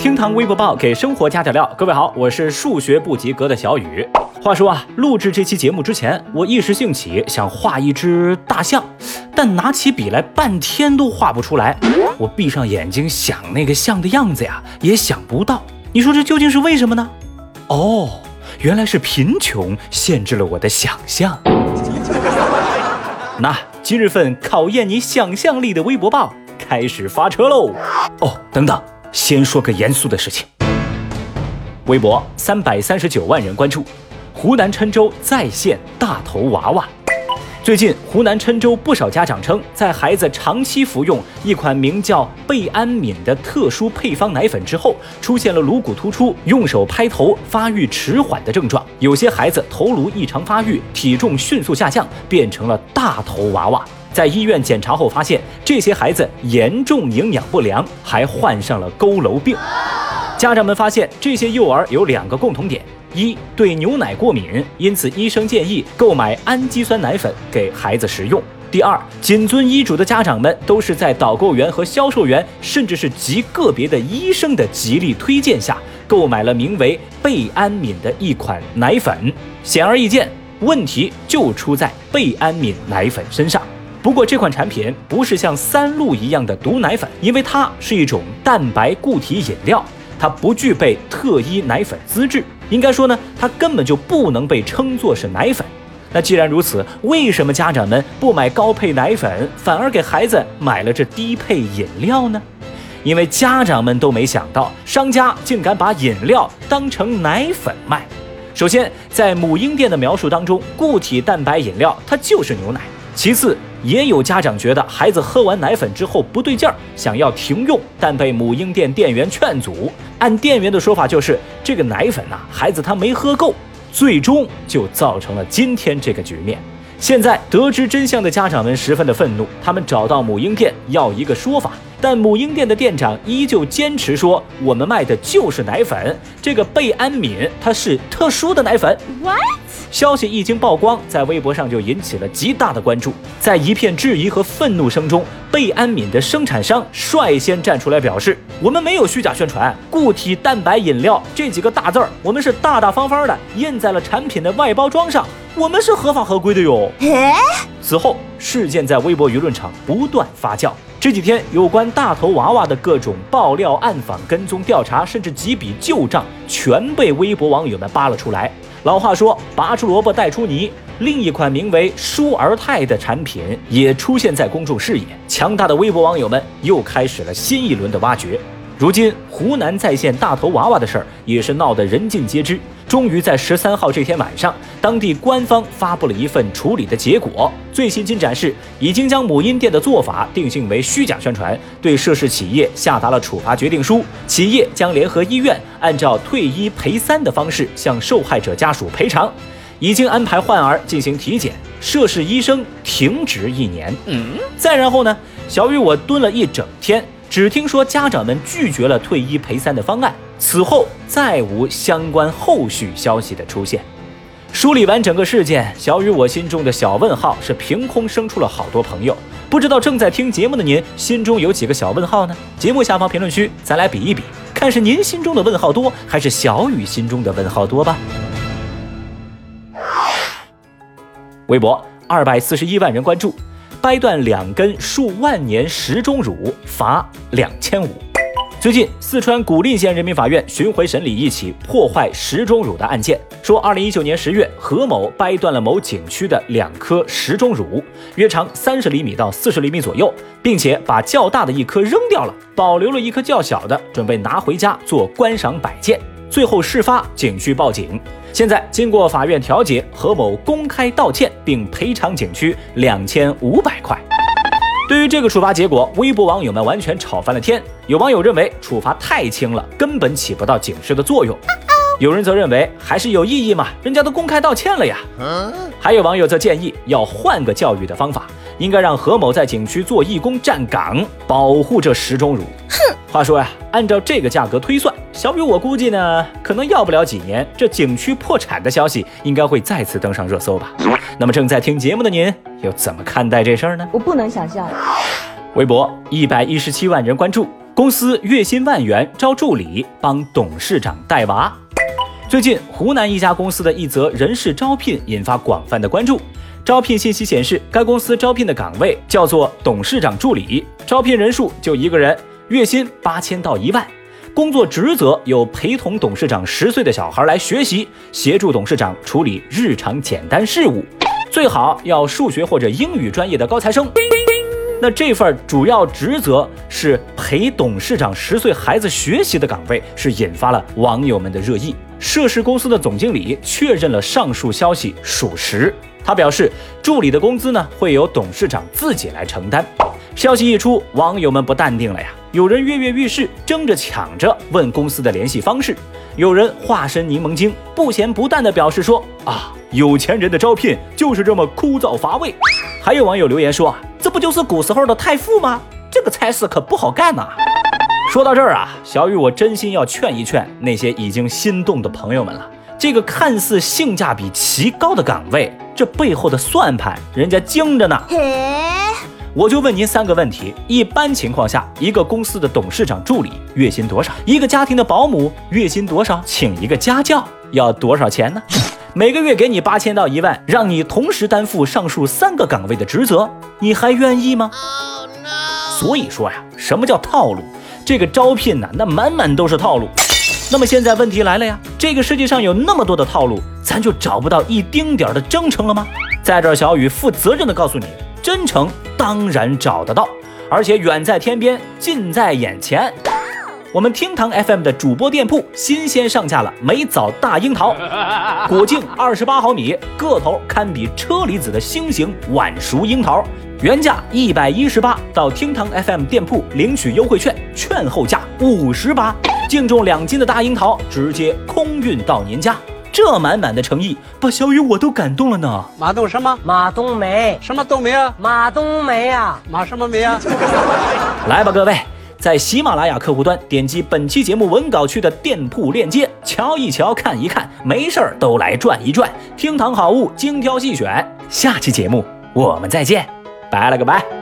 厅堂微博报给生活加点料。各位好，我是数学不及格的小雨。话说啊，录制这期节目之前，我一时兴起想画一只大象，但拿起笔来半天都画不出来。我闭上眼睛想那个象的样子呀，也想不到。你说这究竟是为什么呢？哦，原来是贫穷限制了我的想象。那今日份考验你想象力的微博报开始发车喽！哦，等等，先说个严肃的事情。微博三百三十九万人关注，湖南郴州再现大头娃娃。最近，湖南郴州不少家长称，在孩子长期服用一款名叫贝安敏的特殊配方奶粉之后，出现了颅骨突出、用手拍头、发育迟缓的症状。有些孩子头颅异常发育，体重迅速下降，变成了大头娃娃。在医院检查后发现，这些孩子严重营养不良，还患上了佝偻病。家长们发现，这些幼儿有两个共同点。一对牛奶过敏，因此医生建议购买氨基酸奶粉给孩子食用。第二，谨遵医嘱的家长们都是在导购员和销售员，甚至是极个别的医生的极力推荐下，购买了名为贝安敏的一款奶粉。显而易见，问题就出在贝安敏奶粉身上。不过，这款产品不是像三鹿一样的毒奶粉，因为它是一种蛋白固体饮料，它不具备特一奶粉资质。应该说呢，它根本就不能被称作是奶粉。那既然如此，为什么家长们不买高配奶粉，反而给孩子买了这低配饮料呢？因为家长们都没想到，商家竟敢把饮料当成奶粉卖。首先，在母婴店的描述当中，固体蛋白饮料它就是牛奶。其次，也有家长觉得孩子喝完奶粉之后不对劲儿，想要停用，但被母婴店店员劝阻。按店员的说法，就是这个奶粉呐，孩子他没喝够，最终就造成了今天这个局面。现在得知真相的家长们十分的愤怒，他们找到母婴店要一个说法，但母婴店的店长依旧坚持说，我们卖的就是奶粉，这个贝安敏它是特殊的奶粉。消息一经曝光，在微博上就引起了极大的关注。在一片质疑和愤怒声中，贝安敏的生产商率先站出来表示：“我们没有虚假宣传，固体蛋白饮料这几个大字儿，我们是大大方方的印在了产品的外包装上，我们是合法合规的哟。”此后，事件在微博舆论场不断发酵。这几天，有关大头娃娃的各种爆料、暗访、跟踪调查，甚至几笔旧账，全被微博网友们扒了出来。老话说，拔出萝卜带出泥。另一款名为舒尔泰的产品也出现在公众视野，强大的微博网友们又开始了新一轮的挖掘。如今，湖南在线大头娃娃的事儿也是闹得人尽皆知。终于在十三号这天晚上，当地官方发布了一份处理的结果。最新进展是，已经将母婴店的做法定性为虚假宣传，对涉事企业下达了处罚决定书。企业将联合医院，按照退一赔三的方式向受害者家属赔偿。已经安排患儿进行体检，涉事医生停职一年。嗯，再然后呢？小雨我蹲了一整天，只听说家长们拒绝了退一赔三的方案。此后再无相关后续消息的出现。梳理完整个事件，小雨我心中的小问号是凭空生出了好多朋友。不知道正在听节目的您心中有几个小问号呢？节目下方评论区咱来比一比，看是您心中的问号多，还是小雨心中的问号多吧。微博二百四十一万人关注，掰断两根数万年石钟乳罚两千五。最近，四川古蔺县人民法院巡回审理一起破坏石钟乳的案件，说，二零一九年十月，何某掰断了某景区的两颗石钟乳，约长三十厘米到四十厘米左右，并且把较大的一颗扔掉了，保留了一颗较小的，准备拿回家做观赏摆件。最后事发，景区报警。现在经过法院调解，何某公开道歉，并赔偿景区两千五百块。对于这个处罚结果，微博网友们完全吵翻了天。有网友认为处罚太轻了，根本起不到警示的作用；有人则认为还是有意义嘛，人家都公开道歉了呀。还有网友则建议要换个教育的方法，应该让何某在景区做义工站岗，保护这石钟乳。哼，话说呀，按照这个价格推算，小雨我估计呢，可能要不了几年，这景区破产的消息应该会再次登上热搜吧。那么正在听节目的您又怎么看待这事儿呢？我不能想象。微博一百一十七万人关注，公司月薪万元招助理帮董事长带娃。最近，湖南一家公司的一则人事招聘引发广泛的关注。招聘信息显示，该公司招聘的岗位叫做董事长助理，招聘人数就一个人，月薪八千到一万。工作职责有陪同董事长十岁的小孩来学习，协助董事长处理日常简单事务，最好要数学或者英语专业的高材生。那这份主要职责是陪董事长十岁孩子学习的岗位，是引发了网友们的热议。涉事公司的总经理确认了上述消息属实，他表示，助理的工资呢会由董事长自己来承担。消息一出，网友们不淡定了呀，有人跃跃欲试，争着抢着问公司的联系方式，有人化身柠檬精，不咸不淡的表示说啊，有钱人的招聘就是这么枯燥乏味。还有网友留言说。啊这不就是古时候的太傅吗？这个差事可不好干呐。说到这儿啊，小雨我真心要劝一劝那些已经心动的朋友们了。这个看似性价比奇高的岗位，这背后的算盘人家精着呢。我就问您三个问题：一般情况下，一个公司的董事长助理月薪多少？一个家庭的保姆月薪多少？请一个家教要多少钱呢？每个月给你八千到一万，让你同时担负上述三个岗位的职责，你还愿意吗？所以说呀，什么叫套路？这个招聘呢，那满满都是套路。那么现在问题来了呀，这个世界上有那么多的套路，咱就找不到一丁点儿的真诚了吗？在这儿，小雨负责任的告诉你，真诚当然找得到，而且远在天边，近在眼前。我们厅堂 FM 的主播店铺新鲜上架了美枣大樱桃，果径二十八毫米，个头堪比车厘子的星形晚熟樱桃，原价一百一十八，到厅堂 FM 店铺领取优惠券，券后价五十八，净重两斤的大樱桃直接空运到您家，这满满的诚意，把小雨我都感动了呢。马冬什么？马冬梅？什么冬梅啊？马冬梅啊？马什么梅啊？来吧，各位。在喜马拉雅客户端点击本期节目文稿区的店铺链接，瞧一瞧，看一看，没事儿都来转一转，厅堂好物精挑细选。下期节目我们再见，拜了个拜。